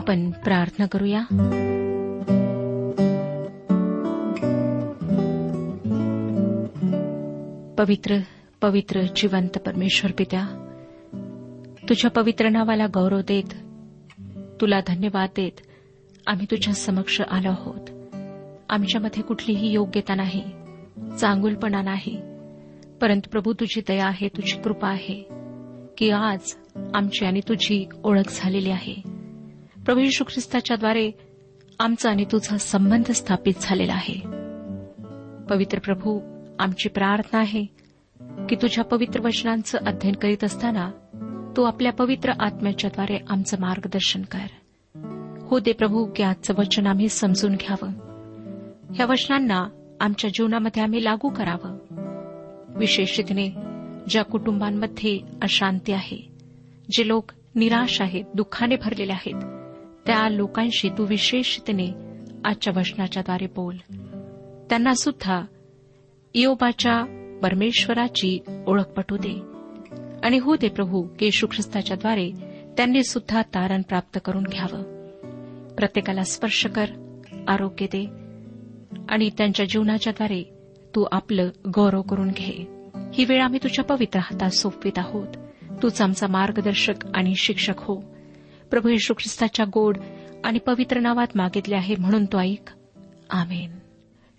आपण प्रार्थना करूया. पवित्र पवित्र जिवंत परमेश्वर पित्या तुझ्या पवित्र नावाला गौरव देत तुला धन्यवाद देत आम्ही तुझ्या समक्ष आलो आहोत. आमच्यामध्ये कुठलीही योग्यता नाही चांगुलपणा नाही परंतु प्रभू तुझी दया आहे तुझी कृपा आहे की आज आमची आणि तुझी ओळख झालेली आहे. प्रभू यशू ख्रिस्ताच्याद्वारे आमचा आणि तुझा संबंध स्थापित झालेला आहे. पवित्र प्रभू आमची प्रार्थना आहे की तुझ्या पवित्र वचनांचं अध्ययन करीत असताना तू आपल्या पवित्र आत्म्याच्याद्वारे आमचं मार्गदर्शन कर. हो दे प्रभू की आजचं वचन आम्ही समजून घ्यावं. ह्या वचनांना आमच्या जीवनामध्ये आम्ही लागू करावं. विशेषतेने ज्या कुटुंबांमध्ये अशांती आहे जे लोक निराश आहेत दुःखाने भरलेले आहेत त्या लोकांशी तू विशेषतेने आजच्या वचनाच्याद्वारे बोल. त्यांना सुद्धा इयोबाच्या परमेश्वराची ओळख पटू दे. आणि हो दे प्रभू येशू ख्रिस्ताच्याद्वारे त्यांनी सुद्धा तारण प्राप्त करून घ्यावं. प्रत्येकाला स्पर्श कर आरोग्य दे आणि त्यांच्या जीवनाच्याद्वारे तू आपलं गौरव करून घे. ही वेळ आम्ही तुझ्या पवित्र हातात सोपवित आहोत. तूच आमचा मार्गदर्शक आणि शिक्षक हो. प्रभू येशू ख्रिस्ताच्या गोड आणि पवित्र नावात मागितले आहे म्हणून तो ऐक. आमेन.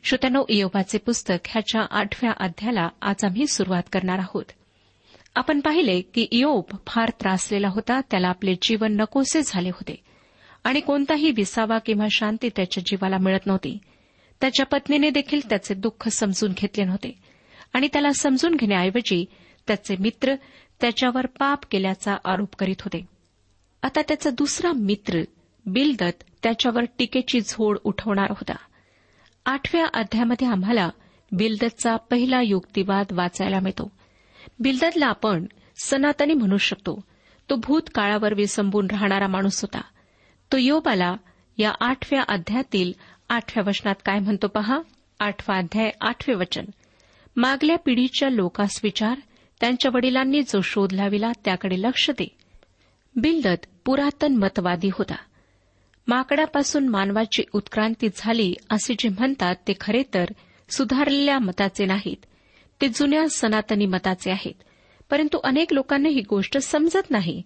श्रोत्यानो इयोबाचे पुस्तक ह्याच्या आठव्या अध्याला आज आम्ही सुरुवात करणार आहोत. आपण पाहिले की इयोब फार त्रासलेला होता त्याला आपले जीवन नकोसे झाले होते. आणि कोणताही विसावा किंवा शांती त्याच्या जीवाला मिळत नव्हती. त्याच्या पत्नीने देखील त्याचे दुःख समजून घेतले नव्हते. आणि त्याला समजून घेण्याऐवजी त्याचे मित्र त्याच्यावर पाप केल्याचा आरोप करीत होते. आता त्याचा दुसरा मित्र बिलदत त्याच्यावर टीकेची झोड उठवणार होता. आठव्या अध्यामध्ये आम्हाला बिलदतचा पहिला युक्तिवाद वाचायला मिळतो. बिलदतला आपण सनातनी म्हणू शकतो. तो भूतकाळावर विसंबून राहणारा माणूस होता. तो योबाला या आठव्या अध्यायातील आठव्या वचनात काय म्हणतो पहा? आठवा अध्याय आठवे वचन. मागल्या पिढीच्या लोकास विचार त्यांच्या वडिलांनी जो शोध लाविला त्याकडे लक्ष दे. बिलदत पुरातन मतवादी होता. माकडापासून मानवाची उत्क्रांती झाली असे जे म्हणतात ते खरे तर सुधारलेल्या मताचे नाहीत. ते जुन्या सनातनी मताचे आहेत. परंतु अनेक लोकांना ही गोष्ट समजत नाही.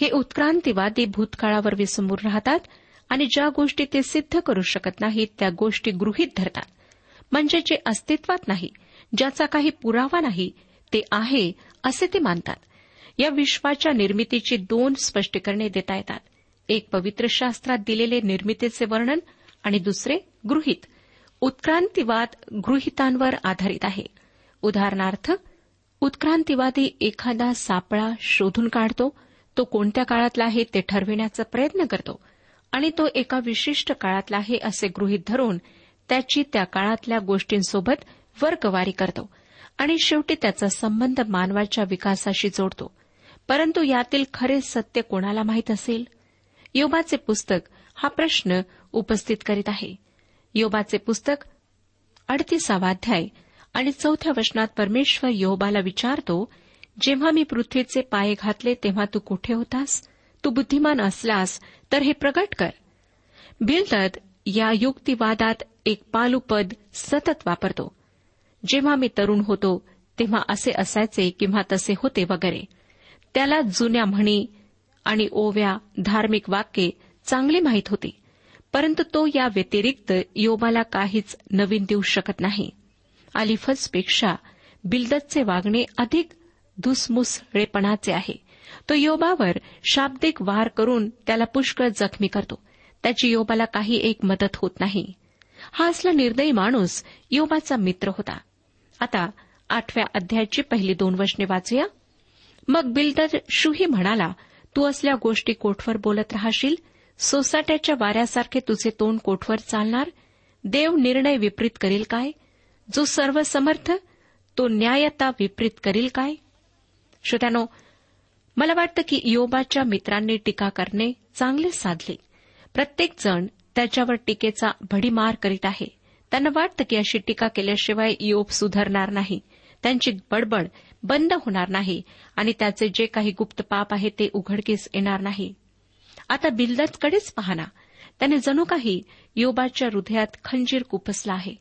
हे उत्क्रांतीवादी भूतकाळावर विसमोर राहतात आणि ज्या गोष्टी ते सिद्ध करू शकत नाहीत त्या गोष्टी गृहीत धरतात. म्हणजे जे अस्तित्वात नाही ज्याचा काही पुरावा नाही ते आहे असे ते मानतात. या विश्वाच्या निर्मितीची दोन स्पष्टीकरणे देता येतात. एक पवित्र शास्त्रात दिलेले निर्मितीचे वर्णन आणि दुसरे गृहित. उत्क्रांतीवाद गृहितांवर आधारित आहे. उदाहरणार्थ उत्क्रांतीवादी एखादा सापळा शोधून काढतो तो कोणत्या काळातला आहे ते ठरविण्याचा प्रयत्न करतो आणि तो एका विशिष्ट काळातला आहे असे गृहीत धरून त्याची त्या काळातल्या गोष्टींसोबत वर्गवारी करतो आणि शेवटी त्याचा संबंध मानवाच्या विकासाशी जोडतो. परंतु यातील खरे सत्य कोणाला माहीत असेल? योबाचे पुस्तक हा प्रश्न उपस्थित करीत आहे. योबाचे पुस्तक अडतीसावा अध्याय आणि चौथ्या वचनात परमेश्वर योबाला विचारतो जेव्हा मी पृथ्वीचे पाय घातले तेव्हा तू कुठे होतास? तू बुद्धिमान असलास तर हे प्रगट कर. बिलदत या युक्तिवादात एक पालुपद सतत वापरतो. जेव्हा मी तरुण होतो तेव्हा असे असायचे किंवा तसे होते वगैरे. त्याला जुन्या म्हणी आणि ओव्या धार्मिक वाक्ये चांगली माहीत होती परंतु तो या व्यतिरिक्त योबाला काहीच नवीन देऊ शकत नाही. अलिफजपेक्षा बिलदतचे वागणे अधिक धुसमुसळेपणाचे आहे. तो योबावर शाब्दिक वार करून त्याला पुष्कळ जखमी करतो. त्याची योबाला काही एक मदत होत नाही. हा असला निर्दयी माणूस योबाचा मित्र होता. आता आठव्या अध्यायाची पहिली दोन वचने वाचूया. मग बिल्डर शुही म्हणाला तू असल्या गोष्टी कोठवर बोलत राहशील? सोसाट्याच्या वाऱ्यासारखे तुझे तोंड कोठवर चालणार? देव निर्णय विपरीत करील काय? जो सर्वसमर्थ तो न्यायता विपरीत करील काय? श्रोत्यानो मला वाटतं की योबाच्या मित्रांनी टीका करणे चांगले साधले. प्रत्येक जण त्याच्यावर टीकेचा भडीमार करीत आहे. त्यांना वाटतं की अशी टीका केल्याशिवाय योब सुधारणार नाही. त्यांची बडबड बंद होणार नाही आणि त्याचे जे काही गुप्त पाप आहे ते उघडकीस येणार नाही. आता बिल्दतकडेच पाहना त्याने जणू काही योबाच्या हृदयात खंजीर कुपसला आहे.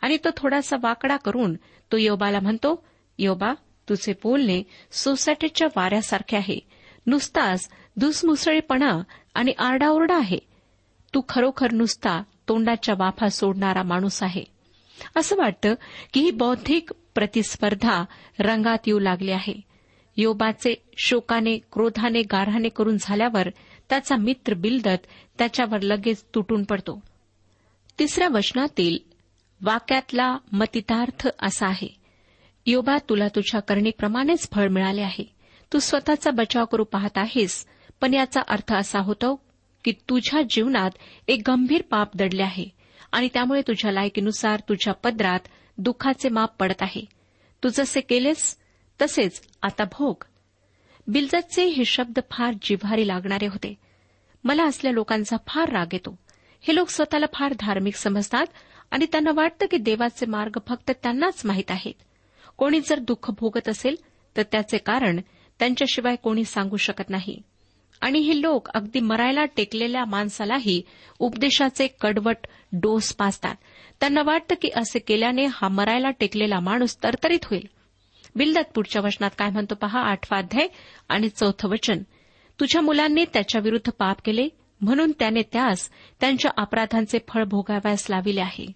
आणि तो थोडासा वाकडा करून तो योबाला म्हणतो योबा तुझे बोलणे सोसायटीच्या वाऱ्यासारखे आहे. नुसताच दुसमुसळेपणा आणि आरडाओरडा आहे. तू खरोखर नुसता तोंडाच्या वाफा सोडणारा माणूस आहे. असं वाटतं की ही बौद्धिक प्रतिस्पर्धा रंगात येऊ लागली आहे. योबाचे शोकाने क्रोधाने गारहाने करून झाल्यावर त्याचा मित्र बिलदत त्याच्यावर लगेच तुटून पडतो. तिसऱ्या वचनातील वाक्यातला मतितार्थ असा आहे योबा तुला तुझ्या करणीप्रमाणेच फळ मिळाले आहे. तू स्वतःचा बचाव करू पाहत आहेस पण याचा अर्थ असा होतो की तुझ्या जीवनात एक गंभीर पाप दडले आहे आणि त्यामुळे तुझ्या लायकीनुसार तुझ्या पदरात दुःखाचे माप पडत आहे. तू जसे केलेस तसेच आता भोग. बिलजतचे हे शब्द फार जिव्हारी लागणारे होते. मला असल्या लोकांचा फार राग येतो. हे लोक स्वतःला फार धार्मिक समजतात आणि त्यांना वाटतं की देवाचे मार्ग फक्त त्यांनाच माहीत आहेत. कोणी जर दुःख भोगत असेल तर त्याचे कारण त्यांच्याशिवाय कोणी सांगू शकत नाही. आणि हे लोक अगदी मरायला टेकलेल्या माणसालाही उपदेशाचे कडवट डोस पाजतात. त्यांना वाटतं की असे केल्याने हा मरायला टेकलेला माणूस तरतरीत होईल. बिल्दत पुढच्या वचनात काय म्हणतो पहा? आठवा अध्याय आणि चौथं वचन. तुझ्या मुलांनी त्याच्याविरुद्ध पाप केले म्हणून त्याने त्यास त्यांच्या अपराधांचे फळ भोगाव्यास लाविले आहे.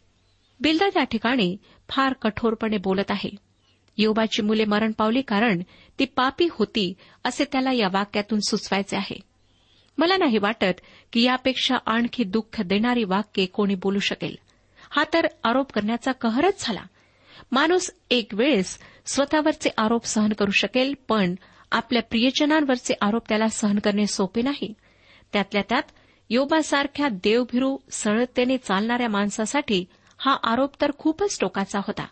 बिल्दत या ठिकाणी फार कठोरपणे बोलत आहे. योबाची मुले मरण पावली कारण ती पापी होती असे त्याला या वाक्यातून सुचवायचे आहे. मला नाही वाटत की यापेक्षा आणखी दुःख देणारी वाक्ये कोणी बोलू शकेल. हा तर आरोप करण्याचा कहरच झाला. माणूस एक वेळेस स्वतःवरचे आरोप सहन करू शकेल पण आपल्या प्रियजनांवरचे आरोप त्याला सहन करणे सोपे नाही. त्यातल्या त्यात योबासारख्या देवभिरू सरळतेने चालणाऱ्या माणसासाठी हा आरोप तर खूपच टोकाचा होता.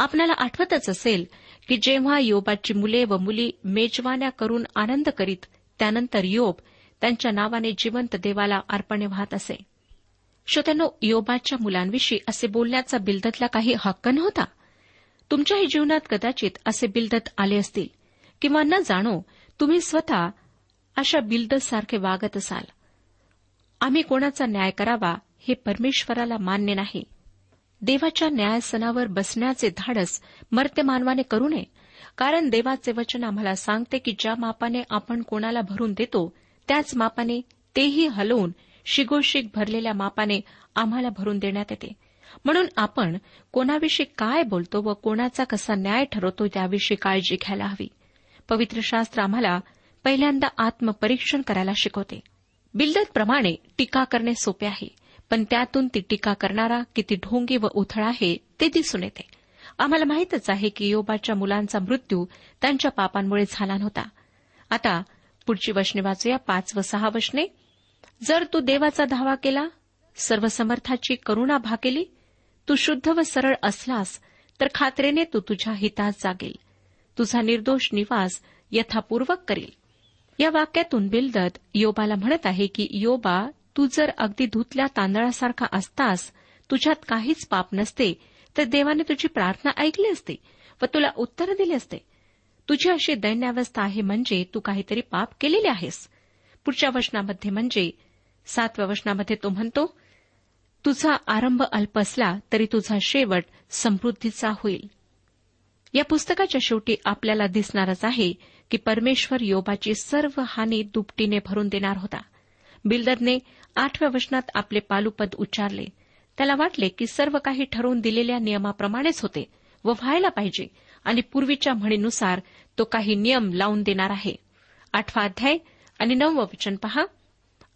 आपल्याला आठवतच असेल की जेव्हा योबाची मुले व मुली मेजवान्या करून आनंद करीत त्यानंतर योब त्यांच्या नावाने जिवंत देवाला अर्पणे वाहत असे. श्रोत्यानो योबाच्या मुलांविषयी असे बोलण्याचा बिलदतला काही हक्क नव्हता. तुमच्याही जीवनात कदाचित असे बिलदत आले असतील. किंवा न जाणो तुम्ही स्वतः अशा बिलदतसारखे वागत असाल. आम्ही कोणाचा न्याय करावा हे परमेश्वराला मान्य नाही. देवाच्या न्यायसनावर बसण्याचे धाडस मर्त्य मानवाने करू नये. कारण देवाचे वचन आम्हाला सांगते की ज्या मापाने आपण कोणाला भरून देतो त्याच मापाने तेही हलवून शिगोशिक भरलेल्या मापाने आम्हाला भरून देण्यात येते. म्हणून आपण कोणाविषयी काय बोलतो व कोणाचा कसा न्याय ठरवतो याविषयी काळजी घ्यायला हवी. पवित्र शास्त्र आम्हाला पहिल्यांदा आत्मपरीक्षण करायला शिकवते. बिल्दतप्रमाणे टीका करणे सोपे आहे. पण त्यातून ती टीका करणारा किती ढोंगी व उथळ आहे ते दिसून येते. आम्हाला माहीतच आहे की योबाच्या मुलांचा मृत्यू त्यांच्या पापांमुळे झाला नव्हता. आता पुढची वचने वाचूया पाच व सहा वचने जर तू देवाचा धावा केला सर्वसमर्थाची करुणा भाकेली तू शुद्ध व सरळ असलास तर खात्रेने तू तुझ्या हितास जागेल. तुझा निर्दोष निवास यथापूर्वक करील. या वाक्यातून बिलदत योबाला म्हणत आहे की योबा तू जर अगदी धुतल्या तांदळासारखा असतास तुझ्यात काहीच पाप नसते तर देवाने तुझी प्रार्थना ऐकली असते व तुला उत्तर दिले असते. तुझी अशी दैन्यावस्था आहे म्हणजे तू काहीतरी पाप केलेले आहेस. पुढच्या वचनामध्ये म्हणजे सातव्या वचनामध्ये तो म्हणतो तुझा आरंभ अल्प असला तरी तुझा शेवट समृद्धीचा होईल. या पुस्तकाच्या शेवटी आपल्याला दिसणारच आहे की परमेश्वर योबाची सर्व हानी दुपटीने भरून देणार होता. बिल्दरने आठव्या वचनात आपले पालुपद उच्चारले. त्याला वाटले की सर्व काही ठरवून दिलेल्या नियमाप्रमाणेच होते. व व्हायला पाहिजे. आणि पूर्वीच्या म्हणीनुसार तो काही नियम लावून देणार आहे. आठवा अध्याय आणि नववं वचन पहा.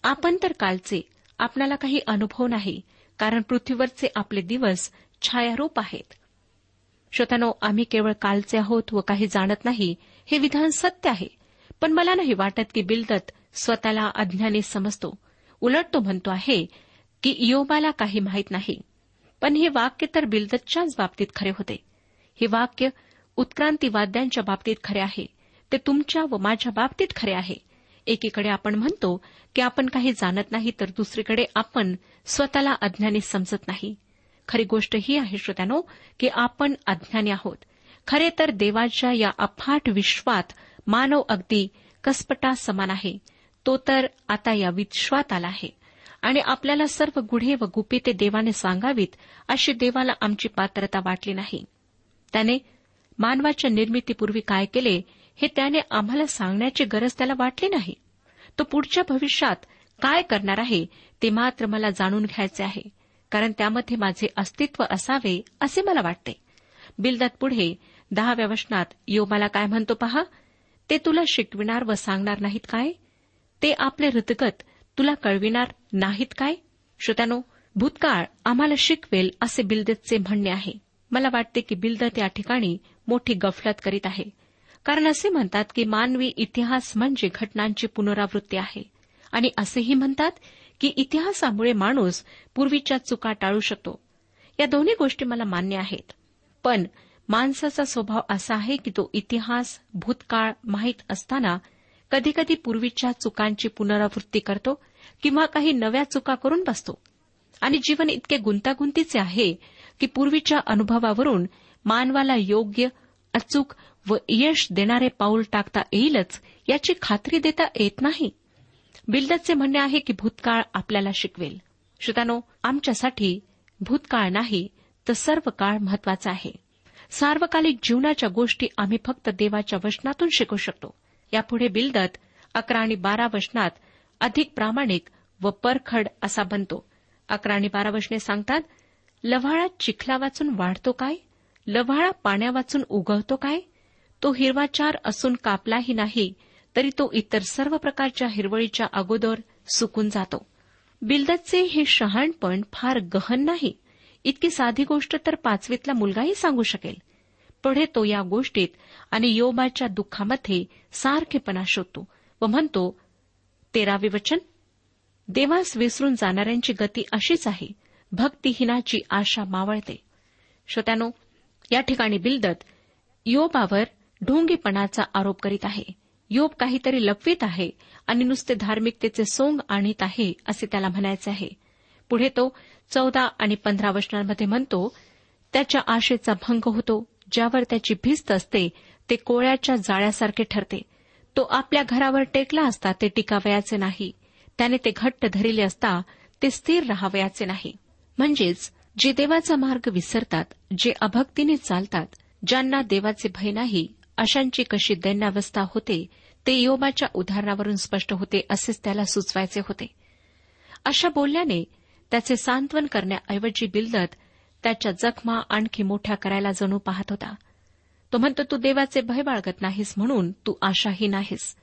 आपण तर कालचे आपणाला काही अनुभव नाही कारण पृथ्वीवरचे आपले दिवस छायारूप आहेत. श्रोतानो आम्ही केवळ कालचे आहोत व काही जाणत नाही हे विधान सत्य आहे. पण मला नाही वाटत की बिलदत स्वतःला अज्ञानी समजतो. उलट तो म्हणतो आहे की योबाला काही माहीत नाही. पण हे वाक्य तर बिलदतच्याच बाबतीत खरे होते. हे वाक्य उत्क्रांतीवाद्यांच्या बाबतीत खरे आहे. ते तुमच्या व माझ्या बाबतीत खरे आहे. एकीकडे आपण म्हणतो की आपण काही जाणत नाही तर दुसरीकडे आपण स्वतःला अज्ञानी समजत नाही. खरी गोष्ट ही आहे श्रोत्यानो की आपण अज्ञानी आहोत. खरे तर देवाच्या या अफाट विश्वात मानव अगदी कसपटा समान आहे. तो तर आता या विश्वात आला आहे. आणि आपल्याला सर्व गुढे व गुपिते देवाने सांगावीत अशी देवाला आमची पात्रता वाटली नाही. त्याने मानवाच्या निर्मितीपूर्वी काय केले हे त्याने आम्हाला सांगण्याची गरज त्याला वाटली नाही. तो पुढच्या भविष्यात काय करणार आहे ते मात्र मला जाणून घ्यायचे आहे. कारण त्यामध्ये माझे अस्तित्व असावे असे मला वाटते. बिलदात पुढे दहाव्या वचनात योमाला काय म्हणतो पहा? ते तुला शिकविणार व सांगणार नाहीत काय? ते आपले हृतगत तुला कळविणार नाहीत काय? श्रोत्यानो भूतकाळ आम्हाला शिकवेल असे बिलदतचे म्हणणे आहे. मला वाटते की बिलदत या ठिकाणी मोठी गफलत करीत आहे. कारण असे म्हणतात की मानवी इतिहास म्हणजे घटनांची पुनरावृत्ती आहे. आणि असेही म्हणतात की इतिहासामुळे माणूस पूर्वीच्या चुका टाळू शकतो. या दोन्ही गोष्टी मला मान्य आहेत. पण माणसाचा स्वभाव असा आहे की तो इतिहास भूतकाळ माहीत असताना कधीकधी पूर्वीच्या चुकांची पुनरावृत्ती करतो किंवा काही नव्या चुका करून बसतो. आणि जीवन इतके गुंतागुंतीचे आहे की पूर्वीच्या अनुभवावरून मानवाला योग्य अचूक व यश देणारे पाऊल टाकता येईलच याची खात्री देता येत नाही. बिल्डरचे म्हणणे आहे की भूतकाळ आपल्याला शिकवेल. श्रोतानो आमच्यासाठी भूतकाळ नाही तर सर्व काळ महत्त्वाचा आहे. सार्वकालिक जीवनाच्या गोष्टी आम्ही फक्त देवाच्या वचनातून शिकू शकतो. यापुढे बिलदत अकरा आणि बारा वचनात अधिक प्रामाणिक व परखड असा बनतो. अकरा आणि बारा वचने सांगतात लव्हाळा चिखला वाचून वाढतो काय? लव्हाळा पाण्या वाचून उगवतो काय? तो हिरवाचार असून कापलाही नाही तरी तो इतर सर्व प्रकारच्या हिरवळीच्या अगोदर सुकून जातो. बिल्दतचे हे शहाणपण फार गहन नाही. इतकी साधी गोष्ट तर पाचवीतला मुलगाही सांगू शकेल. पुढे तो या गोष्टीत आणि योबाच्या दुःखामध्ये सारखेपणा शोधतो व म्हणतो तेरावे वचन? देवास विसरून जाणाऱ्यांची गती अशीच आहे. भक्तिहीनाची आशा मावळते. श्रोत्यानो या ठिकाणी बिलदत योबावर ढोंगीपणाचा आरोप करीत आहे. योब काहीतरी लपवीत आहे आणि नुसते धार्मिकतेचे सोंग आणीत आहे असे त्याला म्हणायचे आहे. पुढे तो चौदा आणि पंधरा वचनांमध्ये म्हणतो त्याच्या आशेचा भंग होतो ज्यावर त्याची भिस्त असते ते कोळ्याच्या जाळ्यासारखे ठरते. तो आपल्या घरावर टेकला असता ते टिकावयाचे नाही. त्याने ते घट्ट धरिले असता ते स्थिर राहावयाचे नाही. म्हणजेच जे देवाचा मार्ग विसरतात जे अभक्तीने चालतात ज्यांना देवाचे भय नाही अशांची कशी दैन्यावस्था होते ते योबाच्या उदाहरणावरून स्पष्ट होते असेच त्याला सुचवायचे होते. अशा बोलल्याने त्याचे सांत्वन करण्याऐवजी बिल्दत त्याच्या जखमा आणखी मोठ्या करायला जणू पाहत होता. तो म्हणतो तू देवाचे भय बाळगत नाहीस म्हणून तू आशाही नाहीस.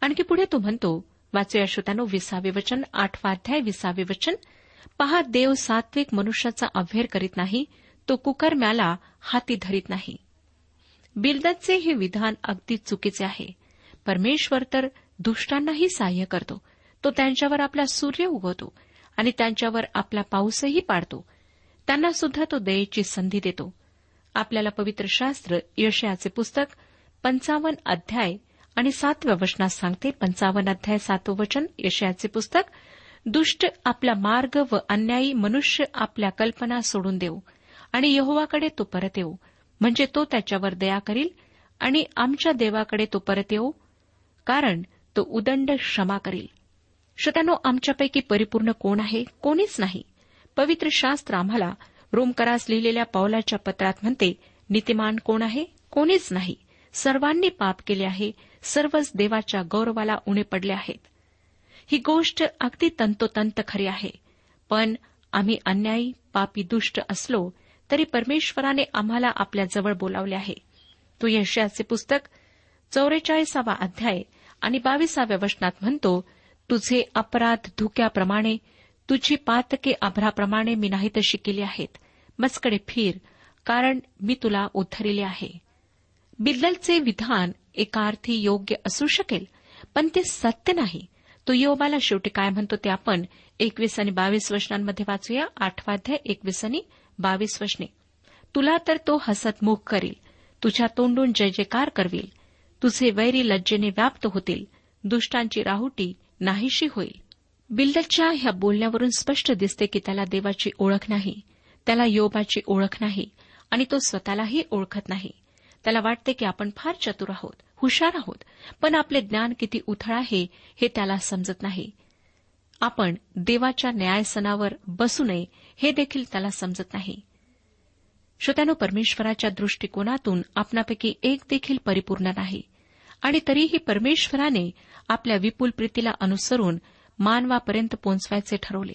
आणखी पुढे तो म्हणतो वाचूया श्रोत्यानो विसावे वचन आठवा अध्याय विसावे वचन. पहा देव सात्विक मनुष्याचा अभ्यर करीत नाही तो कुकर्म्याला हाती धरीत नाही. बिलदतचे हे विधान अगदी चुकीचे आहे. परमेश्वर तर दुष्टांनाही सहाय्य करतो. तो त्यांच्यावर आपला सूर्य उगवतो. आणि त्यांच्यावर आपला पाऊसही पाडतो. त्यांना सुद्धा तो दयेची संधी देतो. आपल्याला पवित्र शास्त्र यशयाचे पुस्तक पंचावन्न अध्याय आणि सातव्या वचनात सांगते. पंचावन्न अध्याय सातवं वचन यशयाचे पुस्तक दुष्ट आपला मार्ग व अन्यायी मनुष्य आपल्या कल्पना सोडून देऊ आणि यहोवाकडे तो परत येऊ. म्हणजे तो त्याच्यावर दया करील आणि आमच्या देवाकडे तो परत येऊ कारण तो उदंड क्षमा करील. श्रोत्यानो आमच्यापैकी परिपूर्ण कोण आहे कोणीच नाही. पवित्र शास्त्र आम्हाला रोमकरास लिहिलेल्या पावलाच्या पत्रात म्हणते नीतिमान कोण आहे कोणीच नाही. सर्वांनी पाप केले आहे सर्वच देवाच्या गौरवाला उणे पडले आहेत. ही गोष्ट अगदी तंतोतंत खरी आहे. पण आम्ही अन्यायी पापी दुष्ट असलो तरी परमेश्वराने आम्हाला आपल्या जवळ बोलावले आहे. तो यशयाचे पुस्तक चौवेचाळीसावा अध्याय आणि बावीसाव्या वचनात म्हणतो तुझे अपराध धुक्याप्रमाणे तुझी पातके आभराप्रमाणे मी नाही तशी केली आहेत. मजकडे फिर कारण मी तुला उद्धरिले आहे. बिल्ललचे विधान एका अर्थी योग्य असू शकेल पण ते सत्य नाही. तो योबाला शेवटी काय म्हणतो ते आपण एकवीस आणि बावीस वचनांमध्ये वाचूया. आठवाध्याय एकवीस आणि बावीस वचने. तुला तर तो हसतमुख करील. तुझ्या तोंडून जय जयकार करवील. तुझे वैरी लज्जेने व्याप्त होतील. दुष्टांची राहुटी नाहीशी होईल. बिल्डलच्या ह्या बोलण्यावरून स्पष्ट दिसते की त्याला देवाची ओळख नाही त्याला योबाची ओळख नाही आणि तो स्वतःलाही ओळखत नाही. त्याला वाटते की आपण फार चतुर आहोत हुशार आहोत पण आपले ज्ञान किती उथळ आहे हे त्याला समजत नाही. आपण देवाच्या न्यायसनावर बसू नये हे देखील त्याला समजत नाही. श्रोत्यानो परमेश्वराच्या दृष्टिकोनातून आपणापैकी एक देखील परिपूर्ण नाही. आणि तरीही परमेश्वराने आपल्या विपुल प्रीतीला अनुसरून मानवापर्यंत पोहोचवायचे ठरवले.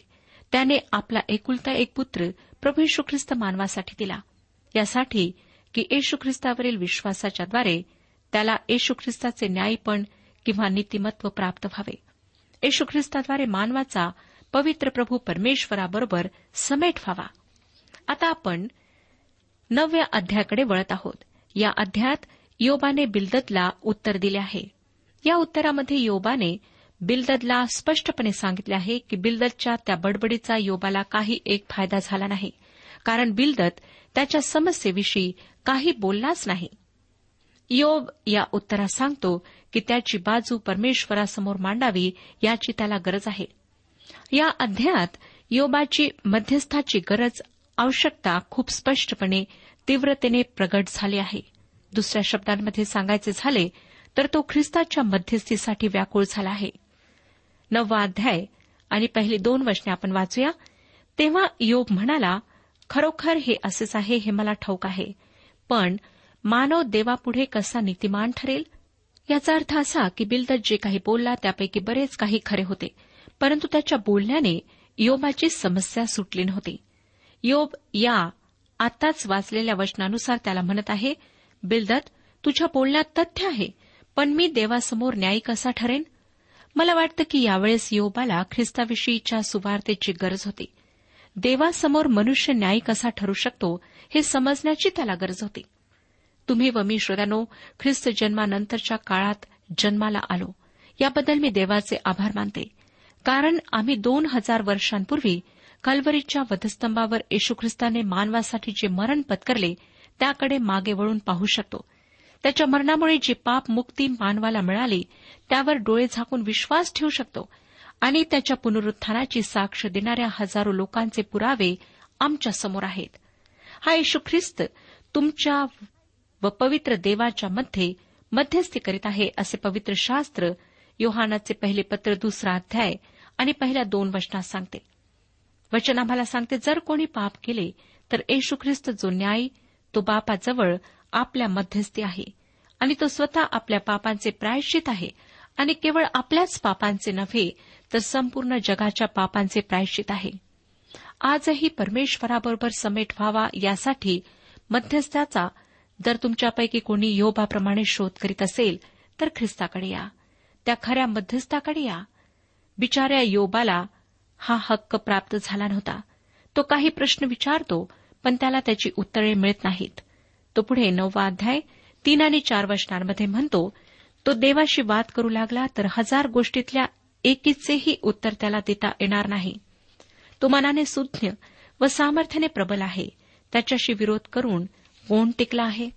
त्याने आपला एकुलता एक पुत्र प्रभू येशू ख्रिस्त मानवासाठी दिला. यासाठी की येशू ख्रिस्तावरील विश्वासाच्याद्वारे त्याला येशू ख्रिस्ताचे न्यायपण किंवा नीतिमत्व प्राप्त व्हावे. येशू ख्रिस्ताद्वारे मानवाचा पवित्र प्रभू परमेश्वराबरोबर समेट व्हावा. आता आपण नवव्या अध्यायाकडे वळत आहोत. या अध्यायात योबाने बिलदतला उत्तर दिले आहे. या उत्तरामध्ये योबाने बिल्ददला स्पष्टपणे सांगितले आहे की बिलदतच्या त्या बडबडीचा योबाला काही एक फायदा झाला नाही कारण बिलदत त्याच्या समस्येविषयी काही बोललाच नाही. योब या उत्तरात सांगतो की त्याची बाजू परमेश्वरासमोर मांडावी याची त्याला गरज आहे. या अध्यायात योबाची मध्यस्थाची गरज आवश्यकता खूप स्पष्टपणे तीव्रतेने प्रगट झाली आहे. दुसऱ्या शब्दांमध्ये सांगायचे झाले तर तो ख्रिस्ताच्या मध्यस्थीसाठी व्याकुळ झाला आहे. नववा अध्याय आणि पहिली दोन वचने आपण वाचूया. तेव्हा योग म्हणाला खरोखर हे असेच आहे हे मला ठाऊक आहे. पण मानव देवापुढे कसा नीतिमान ठरेल? याचा अर्थ असा की बिलदत जे काही बोलला त्यापैकी बरेच काही खरे होते. परंतु त्याच्या बोलण्याने योबाची समस्या सुटली नव्हती. योब या आताच वाचलेल्या वचनानुसार त्याला म्हणत आहे बिलदत तुझ्या बोलण्यात तथ्य आहे पण मी देवासमोर न्यायी कसा ठरेन? मला वाटतं की यावेळेस योबाला ख्रिस्ताविषयीच्या सुवार्तेची गरज होती. देवासमोर मनुष्य न्यायी कसा ठरू शकतो हे समजण्याची त्याला गरज होती. तुम्ही व मी श्रोत्यानो ख्रिस्त जन्मानंतरच्या काळात जन्माला आलो. याबद्दल मी देवाचे आभार मानते. कारण आम्ही दोन हजार वर्षांपूर्वी कलवरीच्या वधस्तंभावर येशू ख्रिस्ताने मानवासाठी जे मरण पत्करले त्याकडे मागे वळून पाहू शकतो. त्याच्या मरणामुळे जी पाप मुक्ती मानवाला मिळाली त्यावर डोळे झाकून विश्वास ठेवू शकतो आणि त्याच्या पुनरुत्थानाची साक्ष देणाऱ्या हजारो लोकांचे पुरावे आमच्यासमोर आहेत. हा येशू ख्रिस्त तुमच्या व पवित्र देवाच्या मध्ये मध्यस्थी करीत आहे असे पवित्र शास्त्र योहानाचे पहिले पत्र दुसरा अध्याय आणि पहिल्या दोन वचनात सांगते. वचन आम्हाला सांगते जर कोणी पाप केले तर येशू ख्रिस्त जो न्याय तो बापाजवळ आपल्या मध्यस्थी आहे आणि तो स्वतः आपल्या पापांचे प्रायश्चित आहे आणि केवळ आपल्याच पापांचे नव्हे तर संपूर्ण जगाच्या पापांचे प्रायश्चित आहे. आजही परमेश्वराबरोबर समेट व्हावा यासाठी मध्यस्थाचा जर तुमच्यापैकी कोणी योबाप्रमाणे शोध करीत असेल तर ख्रिस्ताकडे या. त्या खऱ्या मध्यस्थाकडे या. बिचाऱ्या योबाला हा हक्क प्राप्त झाला नव्हता. तो काही प्रश्न विचारतो पण त्याला त्याची उत्तरे मिळत नाहीत. तो पुढे नववा अध्याय तीन आणि चार वचनांमध्ये म्हणतो तो देवाशी वाद करू लागला तर हजार गोष्टीतल्या एकीचेही उत्तर त्याला देता येणार नाही. तो मनाने सुज्ञ व सामर्थ्याने प्रबल आहे. त्याच्याशी विरोध करून कोण टिकला आहे?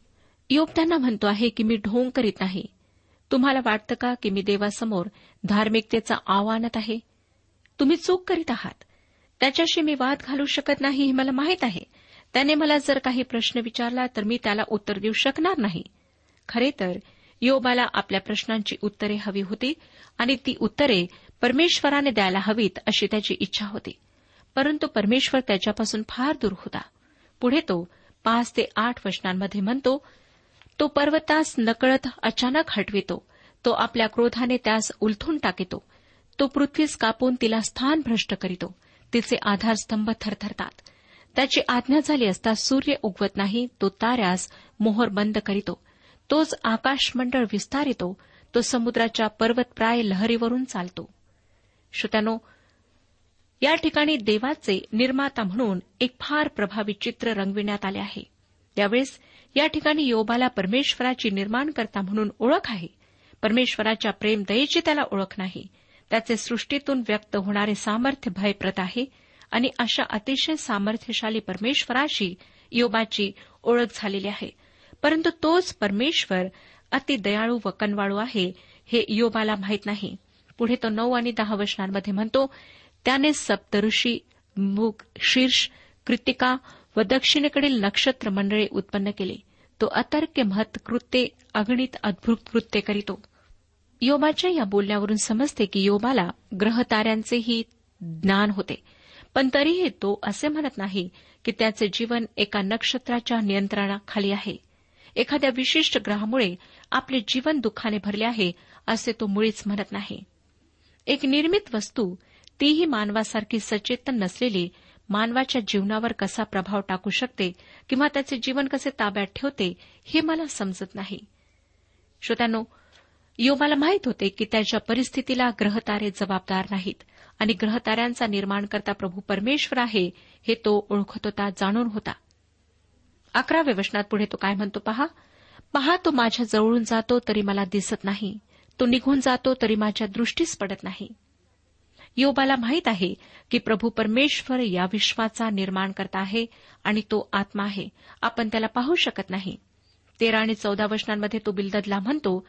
योग त्यांना म्हणतो आहे की मी ढोंग करीत नाही. तुम्हाला वाटतं का की मी देवासमोर धार्मिकतेचा आव्हानत आहे? तुम्ही चूक करीत आहात. त्याच्याशी मी वाद घालू शकत नाही हे मला माहीत आहे. त्याने मला जर काही प्रश्न विचारला तर मी त्याला उत्तर देऊ शकणार नाही. खरे तर योबाला आपल्या प्रश्नांची उत्तरे हवी होती आणि ती उत्तरे परमेश्वराने द्यायला हवीत अशी त्याची इच्छा होती. परंतु परमेश्वर त्याच्यापासून फार दूर होता. पुढे तो पाच ते आठ वचनांमध्ये म्हणतो तो पर्वतास नकळत अचानक हटवितो. तो आपल्या क्रोधाने त्यास उलथून टाकितो. तो पृथ्वीस कापून तिला स्थान भ्रष्ट करीतो. तिचे आधारस्तंभ थरथरतात. त्याची आज्ञा झाली असता सूर्य उगवत नाही तो ताऱ्यास मोहर बंद करीतो. तोच आकाशमंडळ विस्तारितो तो समुद्राच्या पर्वतप्राय लहरीवरून चालतो. श्रोत्यानो या ठिकाणी देवाचे निर्माता म्हणून एक फार प्रभावी चित्र रंगविण्यात आले आहे. यावेळेस या ठिकाणी योबाला परमेश्वराची निर्माणकर्ता म्हणून ओळख आहे. परमेश्वराच्या प्रेम दयेची त्याला ओळख नाही. त्याचे सृष्टीतून व्यक्त होणारे सामर्थ्य भयप्रत आहे. आणि अशा अतिशय सामर्थ्यशाली परमेश्वराशी योबाची ओळख झालेली आहे. परंतु तोच परमेश्वर अतिदयाळू व कनवाळू आहे हे योबाला माहीत नाही. पुढे तो नऊ आणि दहा वचनांमध्ये म्हणतो त्याने सप्तऋषी मुग शीर्ष कृतिका व दक्षिणेकडील नक्षत्र मंडळे उत्पन्न केले. तो अतर्क्य महत्कृत्ये अगणित अद्भुत कृत्य करीतो. योबाच्या या बोलण्यावरून समजते की योबाला ग्रहताऱ्यांचेही ज्ञान होते. पण तरीही तो असे म्हणत नाही की त्याचे जीवन एका नक्षत्राच्या नियंत्रणाखाली आहे. एखाद्या विशिष्ट ग्रहामुळे आपले जीवन दुःखाने भरले आहे असे तो मुळीच म्हणत नाही. एक निर्मित वस्तू तीही मानवासारखी सचेतन नसलेली मानवाच्या जीवनावर कसा प्रभाव टाकू शकते किंवा त्याचे जीवन कसे ताब्यात ठेवते हे मला समजत नाही. श्रोत्यानो योबाला माहीत होते की त्याच्या परिस्थितीला ग्रहतारे जबाबदार नाहीत आणि ग्रहताऱ्यांचा निर्माण करता प्रभू परमेश्वर आहे हे तो ओळखत होता जाणून होता. अकराव्या वचनात पुढे तो काय म्हणतो पहा? पहा तो माझ्या जवळून जातो तरी मला दिसत नाही. तो निघून जातो तरी माझ्या दृष्टीस पडत नाही. योबाला माहीत आहे की प्रभू परमेश्वर या विश्वाचा निर्माण करता आहे आणि तो आत्मा आहे. आपण त्याला पाहू शकत नाही. तेरा आणि चौदा वचनांमध्ये तो बिलददला म्हणतो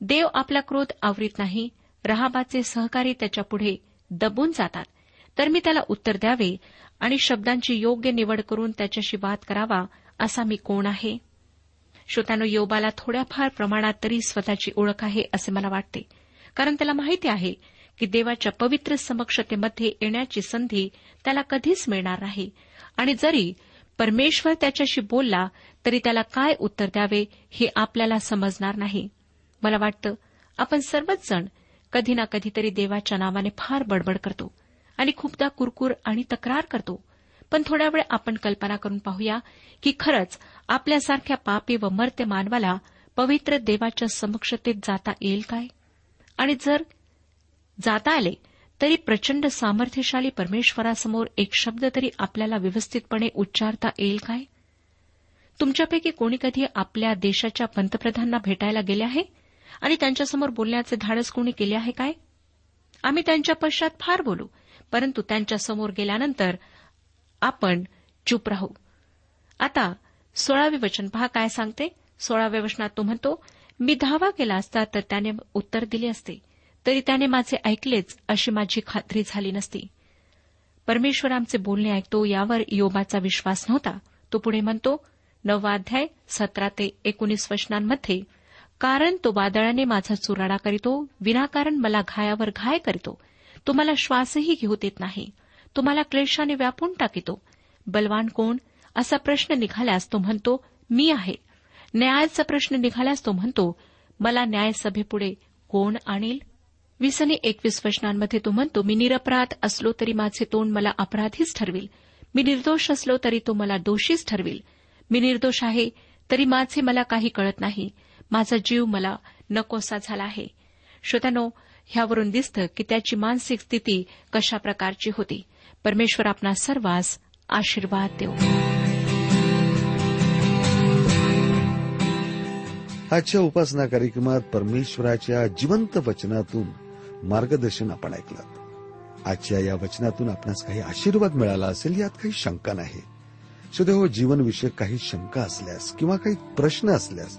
देव आपला क्रोध आवरीत नाही रहाबाचे सहकारी त्याच्यापुढे दबून जातात. तर मी त्याला उत्तर द्यावे आणि शब्दांची योग्य निवड करून त्याच्याशी वाद करावा असा मी कोण आहे? श्रोत्यानो योबाला थोड्याफार प्रमाणात तरी स्वतःची ओळख आहे असे मला वाटते. कारण त्याला माहिती आहे की देवाच्या पवित्र समक्षतेमध्ये येण्याची संधी त्याला कधीच मिळणार नाही. आणि जरी परमेश्वर त्याच्याशी बोलला तरी त्याला काय उत्तर द्यावे हे आपल्याला समजणार नाही. मला वाटतं आपण सर्वच जण कधी ना कधीतरी देवाच्या नावाने फार बडबड करतो आणि खूपदा कुरकुर आणि तक्रार करतो. पण थोड्या वेळ आपण कल्पना करून पाहूया की खरंच आपल्यासारख्या पापी व मर्त्य मानवाला पवित्र देवाच्या समक्षतेत जाता येईल काय? आणि जर जाता आले तरी प्रचंड सामर्थ्यशाली परमेश्वरासमोर एक शब्द तरी आपल्याला व्यवस्थितपणे उच्चारता येईल काय? तुमच्यापैकी कोणी कधी आपल्या देशाच्या पंतप्रधानांना भेटायला गेले आहे? आणि त्यांच्यासमोर बोलण्याचे धाडस कोणी केले आहे काय? आम्ही त्यांच्या पश्चात फार बोलू परंतु त्यांच्यासमोर गेल्यानंतर आपण चूप राहू. आता सोळावे वचन पहा काय सांगते. सोळाव्या वचनात तो म्हणतो मी धावा केला असता तर त्याने उत्तर दिले असते. तरी त्याने माझे ऐकलेच अशी माझी खात्री झाली नसती. परमेश्वर आमचे बोलणे ऐकतो यावर योबाचा विश्वास नव्हता. तो पुढे म्हणतो नववा अध्याय सतरा ते एकोणीस वचनांमध्ये कारण तो वादळाने माझा चुराडा करीतो विनाकारण मला घायावर घाय करीतो. तो मला श्वासही घेऊ देत नाही. तो मला क्लेशाने व्यापून टाकितो. बलवान कोण? असा प्रश्न निघाल्यास तो म्हणतो मी आहे. न्यायाचा प्रश्न निघाल्यास तो म्हणतो मला न्यायसभेपुढे कोण आणील? वीस आणि एकवीस वचनांमध्ये तो म्हणतो मी निरपराध असलो तरी माझे तोंड मला अपराधीच ठरविल. मी निर्दोष असलो तरी तो मला दोषीच ठरविल. मी निर्दोष आहे तरी माझे मला काही कळत नाही. माझा जीव मला नकोसा झाला आहे. श्रोत्यानो ह्यावरून दिसतं की त्याची मानसिक स्थिती कशा प्रकारची होती. परमेश्वर आपणा सर्वांस आशीर्वाद देऊ. आजच्या उपासना कार्यक्रमात परमेश्वराच्या जिवंत वचनातून मार्गदर्शन आपण ऐकलं. आजच्या या वचनातून आपणास काही आशीर्वाद मिळाला असेल यात काही शंका नाही. सुदैव हो, जीवनविषयक काही शंका असल्यास किंवा काही प्रश्न असल्यास